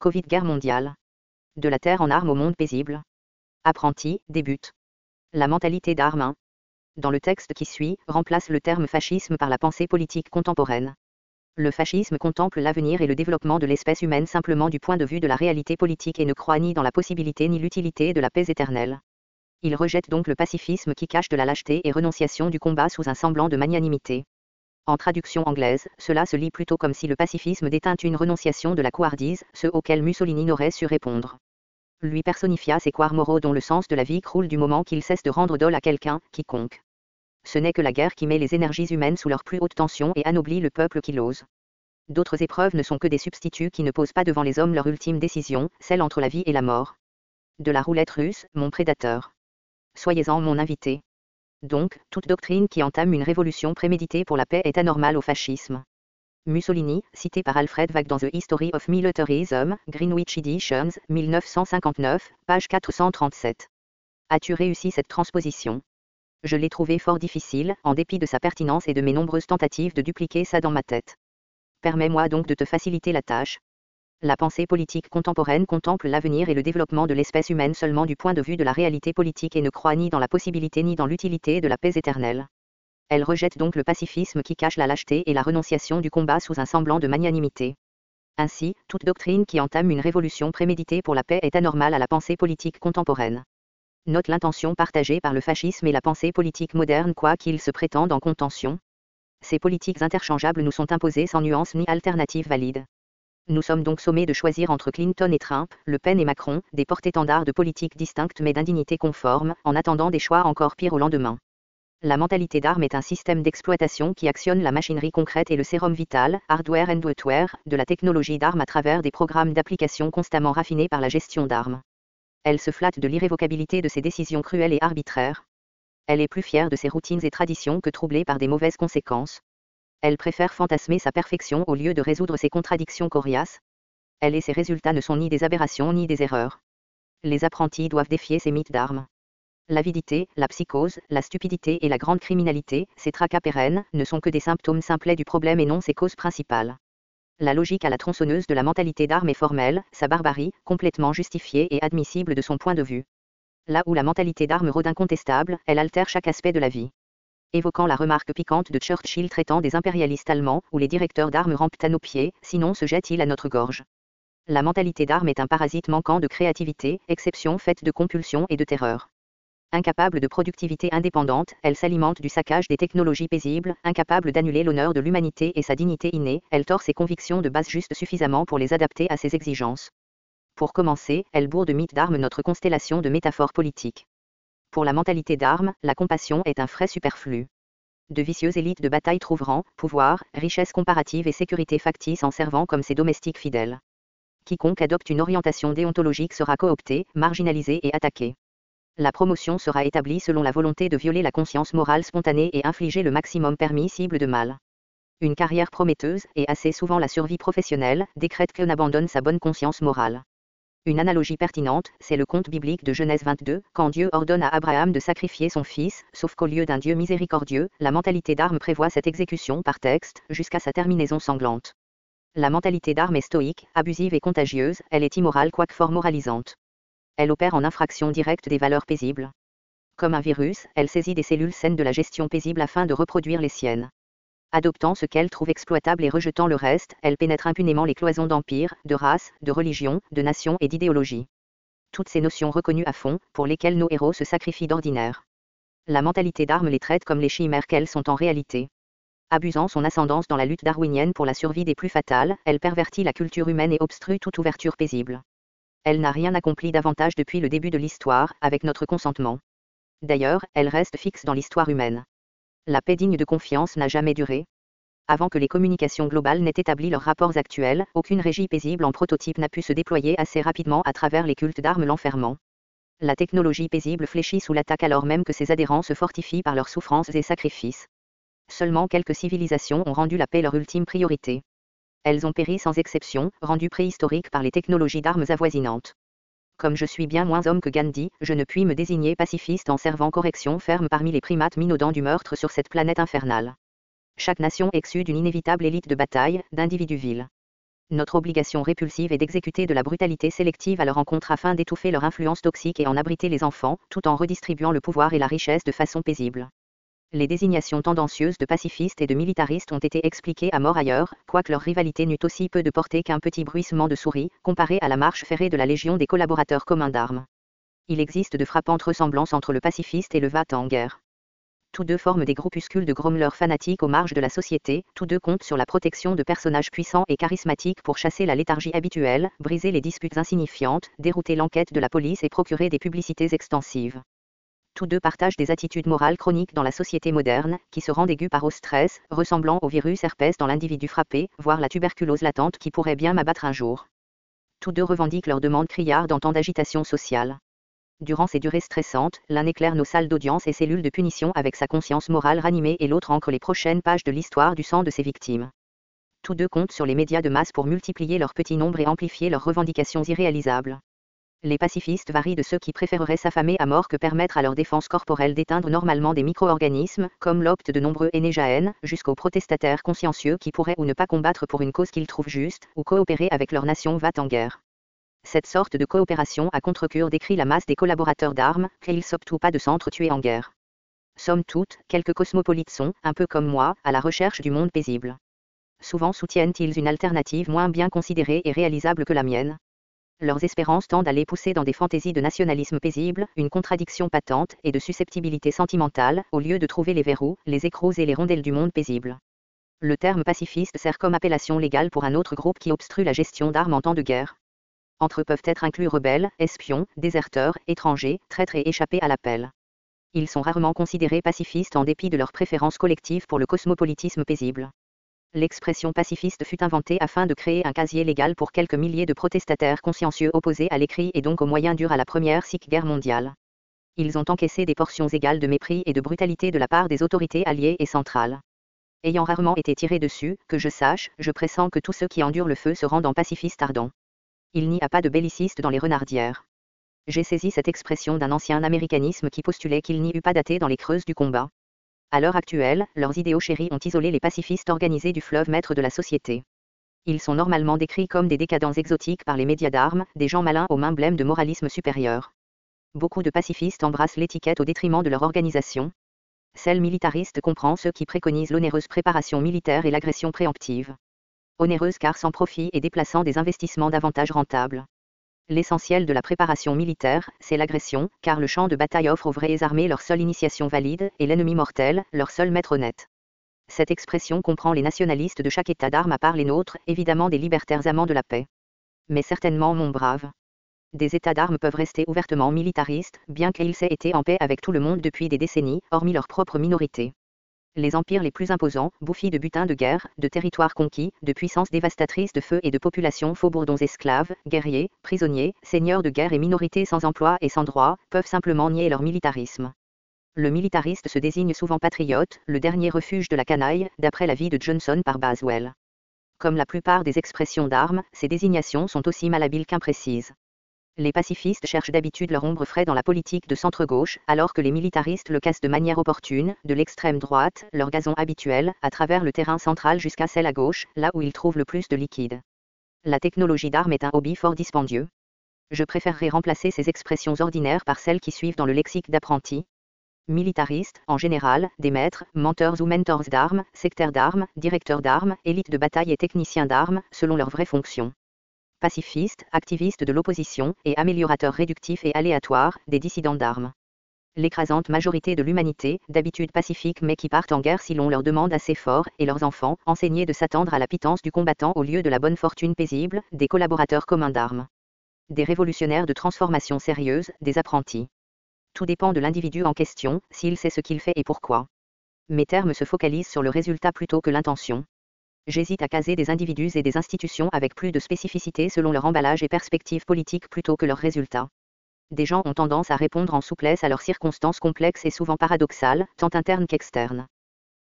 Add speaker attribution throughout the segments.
Speaker 1: Covid guerre mondiale. De la terre en armes au monde paisible. Apprenti, débute. La mentalité d'armes 1. Dans le texte qui suit, remplace le terme fascisme par la pensée politique contemporaine. Le fascisme contemple l'avenir et le développement de l'espèce humaine simplement du point de vue de la réalité politique et ne croit ni dans la possibilité ni l'utilité de la paix éternelle. Il rejette donc le pacifisme qui cache de la lâcheté et renonciation du combat sous un semblant de magnanimité. En traduction anglaise, cela se lit plutôt comme si le pacifisme déteint une renonciation de la couardise, ce auquel Mussolini n'aurait su répondre. Lui personnifia ses couards moraux dont le sens de la vie croule du moment qu'il cesse de rendre dol à quelqu'un, quiconque. Ce n'est que la guerre qui met les énergies humaines sous leur plus haute tension et anoblit le peuple qui l'ose. D'autres épreuves ne sont que des substituts qui ne posent pas devant les hommes leur ultime décision, celle entre la vie et la mort. De la roulette russe, mon prédateur. Soyez-en mon invité. Donc, toute doctrine qui entame une révolution préméditée pour la paix est anormale au fascisme. Mussolini, cité par Alfred Wag dans The History of Militarism, Greenwich Editions, 1959, page 437. As-tu réussi cette transposition? Je l'ai trouvé fort difficile, en dépit de sa pertinence et de mes nombreuses tentatives de dupliquer ça dans ma tête. Permets-moi donc de te faciliter la tâche, la pensée politique contemporaine contemple l'avenir et le développement de l'espèce humaine seulement du point de vue de la réalité politique et ne croit ni dans la possibilité ni dans l'utilité de la paix éternelle. Elle rejette donc le pacifisme qui cache la lâcheté et la renonciation du combat sous un semblant de magnanimité. Ainsi, toute doctrine qui entame une révolution préméditée pour la paix est anormale à la pensée politique contemporaine. Note l'intention partagée par le fascisme et la pensée politique moderne quoi qu'ils se prétendent en contention. Ces politiques interchangeables nous sont imposées sans nuance ni alternative valide. Nous sommes donc sommés de choisir entre Clinton et Trump, Le Pen et Macron, des porte-étendards de politiques distinctes mais d'indignité conforme, en attendant des choix encore pires au lendemain. La mentalité d'armes est un système d'exploitation qui actionne la machinerie concrète et le sérum vital, hardware and software, de la technologie d'armes à travers des programmes d'application constamment raffinés par la gestion d'armes. Elle se flatte de l'irrévocabilité de ses décisions cruelles et arbitraires. Elle est plus fière de ses routines et traditions que troublée par des mauvaises conséquences. Elle préfère fantasmer sa perfection au lieu de résoudre ses contradictions coriaces. Elle et ses résultats ne sont ni des aberrations ni des erreurs. Les apprentis doivent défier ces mythes d'armes. L'avidité, la psychose, la stupidité et la grande criminalité, ces tracas pérennes, ne sont que des symptômes simplets du problème et non ses causes principales. La logique à la tronçonneuse de la mentalité d'armes est formelle, sa barbarie, complètement justifiée et admissible de son point de vue. Là où la mentalité d'armes rôde incontestable, elle altère chaque aspect de la vie évoquant la remarque piquante de Churchill traitant des impérialistes allemands, où les directeurs d'armes rampent à nos pieds, sinon se jettent-ils à notre gorge. La mentalité d'armes est un parasite manquant de créativité, exception faite de compulsion et de terreur. Incapable de productivité indépendante, elle s'alimente du saccage des technologies paisibles, incapable d'annuler l'honneur de l'humanité et sa dignité innée, elle tord ses convictions de base juste suffisamment pour les adapter à ses exigences. Pour commencer, elle bourre de mythes d'armes notre constellation de métaphores politiques. Pour la mentalité d'armes, la compassion est un frais superflu. De vicieuses élites de bataille trouvent rang, pouvoir, richesse comparative et sécurité factice en servant comme ses domestiques fidèles. Quiconque adopte une orientation déontologique sera coopté, marginalisé et attaqué. La promotion sera établie selon la volonté de violer la conscience morale spontanée et infliger le maximum permissible de mal. Une carrière prometteuse, et assez souvent la survie professionnelle, décrète qu'on abandonne sa bonne conscience morale. Une analogie pertinente, c'est le conte biblique de Genèse 22, quand Dieu ordonne à Abraham de sacrifier son fils, sauf qu'au lieu d'un Dieu miséricordieux, la mentalité d'armes prévoit cette exécution par texte, jusqu'à sa terminaison sanglante. La mentalité d'armes est stoïque, abusive et contagieuse, elle est immorale quoique fort moralisante. Elle opère en infraction directe des valeurs paisibles. Comme un virus, elle saisit des cellules saines de la gestion paisible afin de reproduire les siennes. Adoptant ce qu'elle trouve exploitable et rejetant le reste, elle pénètre impunément les cloisons d'empire, de race, de religion, de nation et d'idéologie. Toutes ces notions reconnues à fond, pour lesquelles nos héros se sacrifient d'ordinaire. La mentalité d'armes les traite comme les chimères qu'elles sont en réalité. Abusant son ascendance dans la lutte darwinienne pour la survie des plus fatales, elle pervertit la culture humaine et obstrue toute ouverture paisible. Elle n'a rien accompli davantage depuis le début de l'histoire, avec notre consentement. D'ailleurs, elle reste fixe dans l'histoire humaine la paix digne de confiance n'a jamais duré. Avant que les communications globales n'aient établi leurs rapports actuels, aucune régie paisible en prototype n'a pu se déployer assez rapidement à travers les cultes d'armes l'enfermant. La technologie paisible fléchit sous l'attaque alors même que ses adhérents se fortifient par leurs souffrances et sacrifices. Seulement quelques civilisations ont rendu la paix leur ultime priorité. Elles ont péri sans exception, rendues préhistoriques par les technologies d'armes avoisinantes comme je suis bien moins homme que Gandhi, je ne puis me désigner pacifiste en servant correction ferme parmi les primates minaudants du meurtre sur cette planète infernale. Chaque nation exude d'une inévitable élite de bataille, d'individus vils. Notre obligation répulsive est d'exécuter de la brutalité sélective à leur encontre afin d'étouffer leur influence toxique et en abriter les enfants, tout en redistribuant le pouvoir et la richesse de façon paisible. Les désignations tendancieuses de pacifistes et de militaristes ont été expliquées à mort ailleurs, quoique leur rivalité n'eût aussi peu de portée qu'un petit bruissement de souris, comparé à la marche ferrée de la Légion des collaborateurs communs d'armes. Il existe de frappantes ressemblances entre le pacifiste et le VAT en guerre. Tous deux forment des groupuscules de grommeleurs fanatiques aux marges de la société, tous deux comptent sur la protection de personnages puissants et charismatiques pour chasser la léthargie habituelle, briser les disputes insignifiantes, dérouter l'enquête de la police et procurer des publicités extensives. Tous deux partagent des attitudes morales chroniques dans la société moderne, qui se rendent aigus par au stress, ressemblant au virus herpès dans l'individu frappé, voire la tuberculose latente qui pourrait bien m'abattre un jour. Tous deux revendiquent leurs demandes criardes en temps d'agitation sociale. Durant ces durées stressantes, l'un éclaire nos salles d'audience et cellules de punition avec sa conscience morale ranimée et l'autre ancre les prochaines pages de l'histoire du sang de ses victimes. Tous deux comptent sur les médias de masse pour multiplier leur petit nombre et amplifier leurs revendications irréalisables. Les pacifistes varient de ceux qui préféreraient s'affamer à mort que permettre à leur défense corporelle d'éteindre normalement des micro-organismes, comme l'optent de nombreux Énéjaènes, jusqu'aux protestataires consciencieux qui pourraient ou ne pas combattre pour une cause qu'ils trouvent juste, ou coopérer avec leur nation va en guerre. Cette sorte de coopération à contre-cure décrit la masse des collaborateurs d'armes, qu'ils s'optent pas de s'entretuer en guerre. Somme toute, quelques cosmopolites sont, un peu comme moi, à la recherche du monde paisible. Souvent soutiennent-ils une alternative moins bien considérée et réalisable que la mienne. Leurs espérances tendent à les pousser dans des fantaisies de nationalisme paisible, une contradiction patente, et de susceptibilité sentimentale, au lieu de trouver les verrous, les écrous et les rondelles du monde paisible. Le terme pacifiste sert comme appellation légale pour un autre groupe qui obstrue la gestion d'armes en temps de guerre. Entre eux peuvent être inclus rebelles, espions, déserteurs, étrangers, traîtres et échappés à l'appel. Ils sont rarement considérés pacifistes en dépit de leur préférence collective pour le cosmopolitisme paisible. L'expression pacifiste fut inventée afin de créer un casier légal pour quelques milliers de protestataires consciencieux opposés à l'écrit et donc aux moyens durs à la première Sikh guerre mondiale. Ils ont encaissé des portions égales de mépris et de brutalité de la part des autorités alliées et centrales. Ayant rarement été tirés dessus, que je sache, je pressens que tous ceux qui endurent le feu se rendent en pacifistes ardents. Il n'y a pas de bellicistes dans les renardières. J'ai saisi cette expression d'un ancien américanisme qui postulait qu'il n'y eut pas d'athée dans les creuses du combat. À l'heure actuelle, leurs idéaux chéris ont isolé les pacifistes organisés du fleuve maître de la société. Ils sont normalement décrits comme des décadents exotiques par les médias d'armes, des gens malins aux mains blêmes de moralisme supérieur. Beaucoup de pacifistes embrassent l'étiquette au détriment de leur organisation. Celle militariste comprend ceux qui préconisent l'onéreuse préparation militaire et l'agression préemptive onéreuse car sans profit et déplaçant des investissements davantage rentables. L'essentiel de la préparation militaire, c'est l'agression, car le champ de bataille offre aux vraies armées leur seule initiation valide, et l'ennemi mortel, leur seul maître honnête. Cette expression comprend les nationalistes de chaque État d'armes à part les nôtres, évidemment des libertaires amants de la paix. Mais certainement mon brave. Des États d'armes peuvent rester ouvertement militaristes, bien qu'ils aient été en paix avec tout le monde depuis des décennies, hormis leur propre minorité les empires les plus imposants, bouffis de butins de guerre, de territoires conquis, de puissances dévastatrices de feu et de populations faubourdons esclaves, guerriers, prisonniers, seigneurs de guerre et minorités sans emploi et sans droit, peuvent simplement nier leur militarisme. Le militariste se désigne souvent patriote, le dernier refuge de la canaille, d'après la vie de Johnson par Baswell. Comme la plupart des expressions d'armes, ces désignations sont aussi malhabiles qu'imprécises. Les pacifistes cherchent d'habitude leur ombre frais dans la politique de centre-gauche, alors que les militaristes le cassent de manière opportune, de l'extrême droite, leur gazon habituel, à travers le terrain central jusqu'à celle à gauche, là où ils trouvent le plus de liquide. La technologie d'armes est un hobby fort dispendieux. Je préférerais remplacer ces expressions ordinaires par celles qui suivent dans le lexique d'apprenti. Militaristes, en général, des maîtres, menteurs ou mentors d'armes, sectaires d'armes, directeurs d'armes, élites de bataille et techniciens d'armes, selon leurs vraies fonctions pacifistes, activistes de l'opposition et améliorateurs réductifs et aléatoires, des dissidents d'armes. L'écrasante majorité de l'humanité, d'habitude pacifique mais qui partent en guerre si l'on leur demande assez fort, et leurs enfants, enseignés de s'attendre à la pitance du combattant au lieu de la bonne fortune paisible, des collaborateurs communs d'armes. Des révolutionnaires de transformation sérieuse, des apprentis. Tout dépend de l'individu en question, s'il sait ce qu'il fait et pourquoi. Mes termes se focalisent sur le résultat plutôt que l'intention. J'hésite à caser des individus et des institutions avec plus de spécificité selon leur emballage et perspective politique plutôt que leurs résultats. Des gens ont tendance à répondre en souplesse à leurs circonstances complexes et souvent paradoxales, tant internes qu'externes.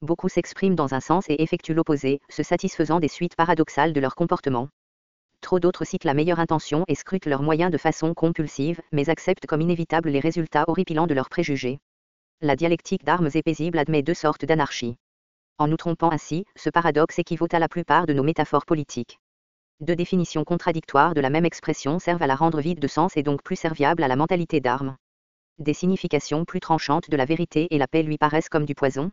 Speaker 1: Beaucoup s'expriment dans un sens et effectuent l'opposé, se satisfaisant des suites paradoxales de leur comportement. Trop d'autres citent la meilleure intention et scrutent leurs moyens de façon compulsive, mais acceptent comme inévitables les résultats horripilants de leurs préjugés. La dialectique d'armes et paisibles admet deux sortes d'anarchie. En nous trompant ainsi, ce paradoxe équivaut à la plupart de nos métaphores politiques. Deux définitions contradictoires de la même expression servent à la rendre vide de sens et donc plus serviable à la mentalité d'armes. Des significations plus tranchantes de la vérité et la paix lui paraissent comme du poison.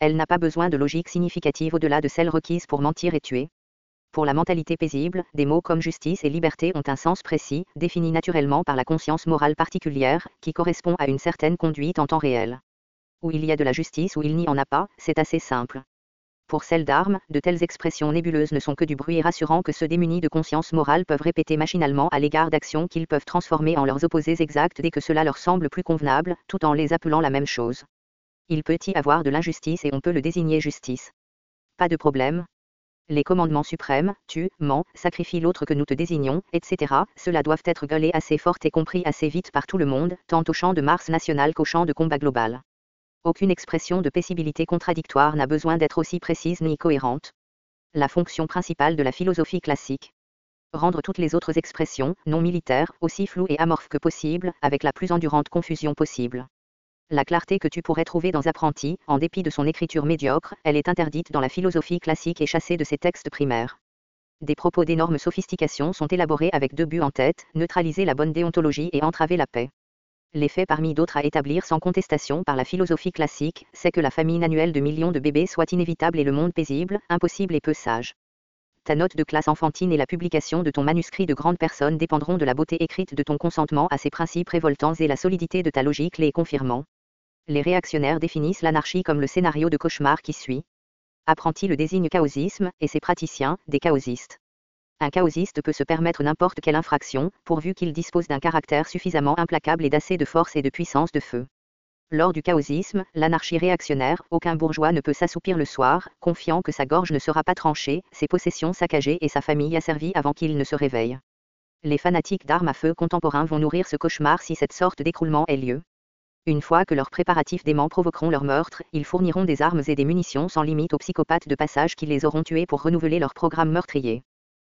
Speaker 1: Elle n'a pas besoin de logique significative au-delà de celle requise pour mentir et tuer. Pour la mentalité paisible, des mots comme justice et liberté ont un sens précis, défini naturellement par la conscience morale particulière, qui correspond à une certaine conduite en temps réel. Où il y a de la justice ou il n'y en a pas, c'est assez simple. Pour celles d'armes, de telles expressions nébuleuses ne sont que du bruit rassurant que ceux démunis de conscience morale peuvent répéter machinalement à l'égard d'actions qu'ils peuvent transformer en leurs opposés exacts dès que cela leur semble plus convenable, tout en les appelant la même chose. Il peut y avoir de l'injustice et on peut le désigner justice. Pas de problème. Les commandements suprêmes, tu, mens, sacrifie l'autre que nous te désignons, etc., cela doivent être gueulés assez fort et compris assez vite par tout le monde, tant au champ de Mars national qu'au champ de combat global. Aucune expression de paisibilité contradictoire n'a besoin d'être aussi précise ni cohérente. La fonction principale de la philosophie classique. Rendre toutes les autres expressions, non militaires, aussi floues et amorphes que possible, avec la plus endurante confusion possible. La clarté que tu pourrais trouver dans Apprenti, en dépit de son écriture médiocre, elle est interdite dans la philosophie classique et chassée de ses textes primaires. Des propos d'énorme sophistication sont élaborés avec deux buts en tête, neutraliser la bonne déontologie et entraver la paix. L'effet parmi d'autres à établir sans contestation par la philosophie classique, c'est que la famine annuelle de millions de bébés soit inévitable et le monde paisible, impossible et peu sage. Ta note de classe enfantine et la publication de ton manuscrit de grande personne dépendront de la beauté écrite de ton consentement à ces principes révoltants et la solidité de ta logique les confirmant. Les réactionnaires définissent l'anarchie comme le scénario de cauchemar qui suit. Apprenti le désigne chaosisme, et ses praticiens, des chaosistes? Un chaosiste peut se permettre n'importe quelle infraction, pourvu qu'il dispose d'un caractère suffisamment implacable et d'assez de force et de puissance de feu. Lors du chaosisme, l'anarchie réactionnaire, aucun bourgeois ne peut s'assoupir le soir, confiant que sa gorge ne sera pas tranchée, ses possessions saccagées et sa famille asservie avant qu'il ne se réveille. Les fanatiques d'armes à feu contemporains vont nourrir ce cauchemar si cette sorte d'écroulement ait lieu. Une fois que leurs préparatifs déments provoqueront leur meurtre, ils fourniront des armes et des munitions sans limite aux psychopathes de passage qui les auront tués pour renouveler leur programme meurtrier.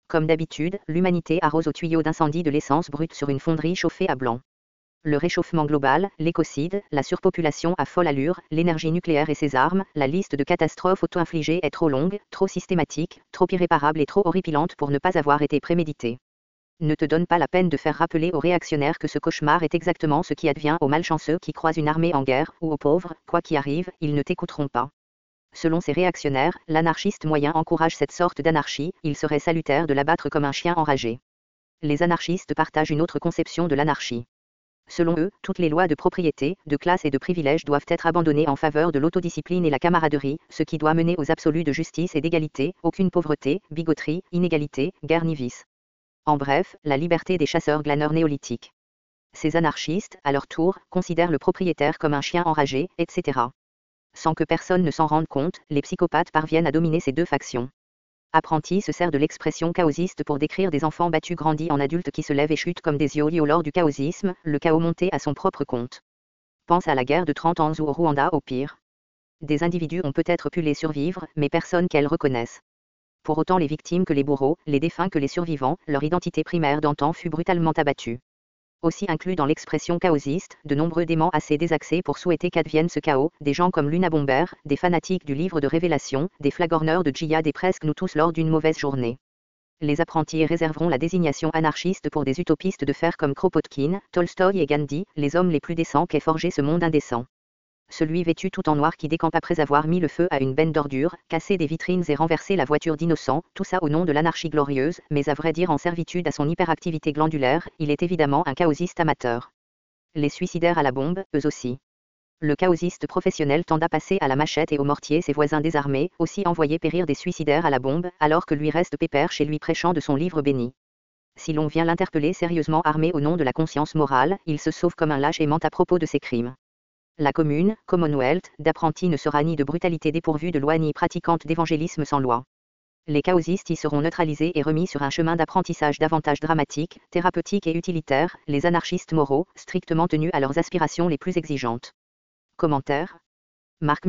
Speaker 1: Comme d'habitude, l'humanité arrose au tuyau d'incendie de l'essence brute sur une fonderie chauffée à blanc. Le réchauffement global, l'écocide, la surpopulation à folle allure, l'énergie nucléaire et ses armes, la liste de catastrophes auto-infligées est trop longue, trop systématique, trop irréparable et trop horripilante pour ne pas avoir été préméditée. Ne te donne pas la peine de faire rappeler aux réactionnaires que ce cauchemar est exactement ce qui advient aux malchanceux qui croisent une armée en guerre, ou aux pauvres, quoi qu'y arrive, ils ne t'écouteront pas. Selon ces réactionnaires, l'anarchiste moyen encourage cette sorte d'anarchie, il serait salutaire de l'abattre comme un chien enragé. Les anarchistes partagent une autre conception de l'anarchie. Selon eux, toutes les lois de propriété, de classe et de privilèges doivent être abandonnées en faveur de l'autodiscipline et la camaraderie, ce qui doit mener aux absolus de justice et d'égalité, aucune pauvreté, bigoterie, inégalité, guerre ni vice. En bref, la liberté des chasseurs glaneurs néolithiques. Ces anarchistes, à leur tour, considèrent le propriétaire comme un chien enragé, etc. Sans que personne ne s'en rende compte, les psychopathes parviennent à dominer ces deux factions. Apprenti se sert de l'expression chaosiste pour décrire des enfants battus grandis en adultes qui se lèvent et chutent comme des yo lors du chaosisme, le chaos monté à son propre compte. Pense à la guerre de 30 ans ou au Rwanda au pire. Des individus ont peut-être pu les survivre, mais personne qu'elles reconnaissent. Pour autant les victimes que les bourreaux, les défunts que les survivants, leur identité primaire d'antan fut brutalement abattue aussi inclus dans l'expression chaosiste, de nombreux démons assez désaxés pour souhaiter qu'advienne ce chaos, des gens comme Luna Bomber, des fanatiques du livre de Révélation, des flagorneurs de djihad et presque nous tous lors d'une mauvaise journée. Les apprentis réserveront la désignation anarchiste pour des utopistes de fer comme Kropotkin, Tolstoï et Gandhi, les hommes les plus décents qu'ait forgé ce monde indécent celui vêtu tout en noir qui décampe après avoir mis le feu à une benne d'ordures, cassé des vitrines et renversé la voiture d'innocents, tout ça au nom de l'anarchie glorieuse, mais à vrai dire en servitude à son hyperactivité glandulaire, il est évidemment un chaosiste amateur. Les suicidaires à la bombe, eux aussi. Le chaosiste professionnel tend à passer à la machette et au mortier ses voisins désarmés, aussi envoyer périr des suicidaires à la bombe, alors que lui reste pépère chez lui prêchant de son livre béni. Si l'on vient l'interpeller sérieusement armé au nom de la conscience morale, il se sauve comme un lâche et ment à propos de ses crimes. La commune, Commonwealth, d'apprentis ne sera ni de brutalité dépourvue de loi ni pratiquante d'évangélisme sans loi. Les chaosistes y seront neutralisés et remis sur un chemin d'apprentissage davantage dramatique, thérapeutique et utilitaire, les anarchistes moraux, strictement tenus à leurs aspirations les plus exigeantes. Commentaire Marc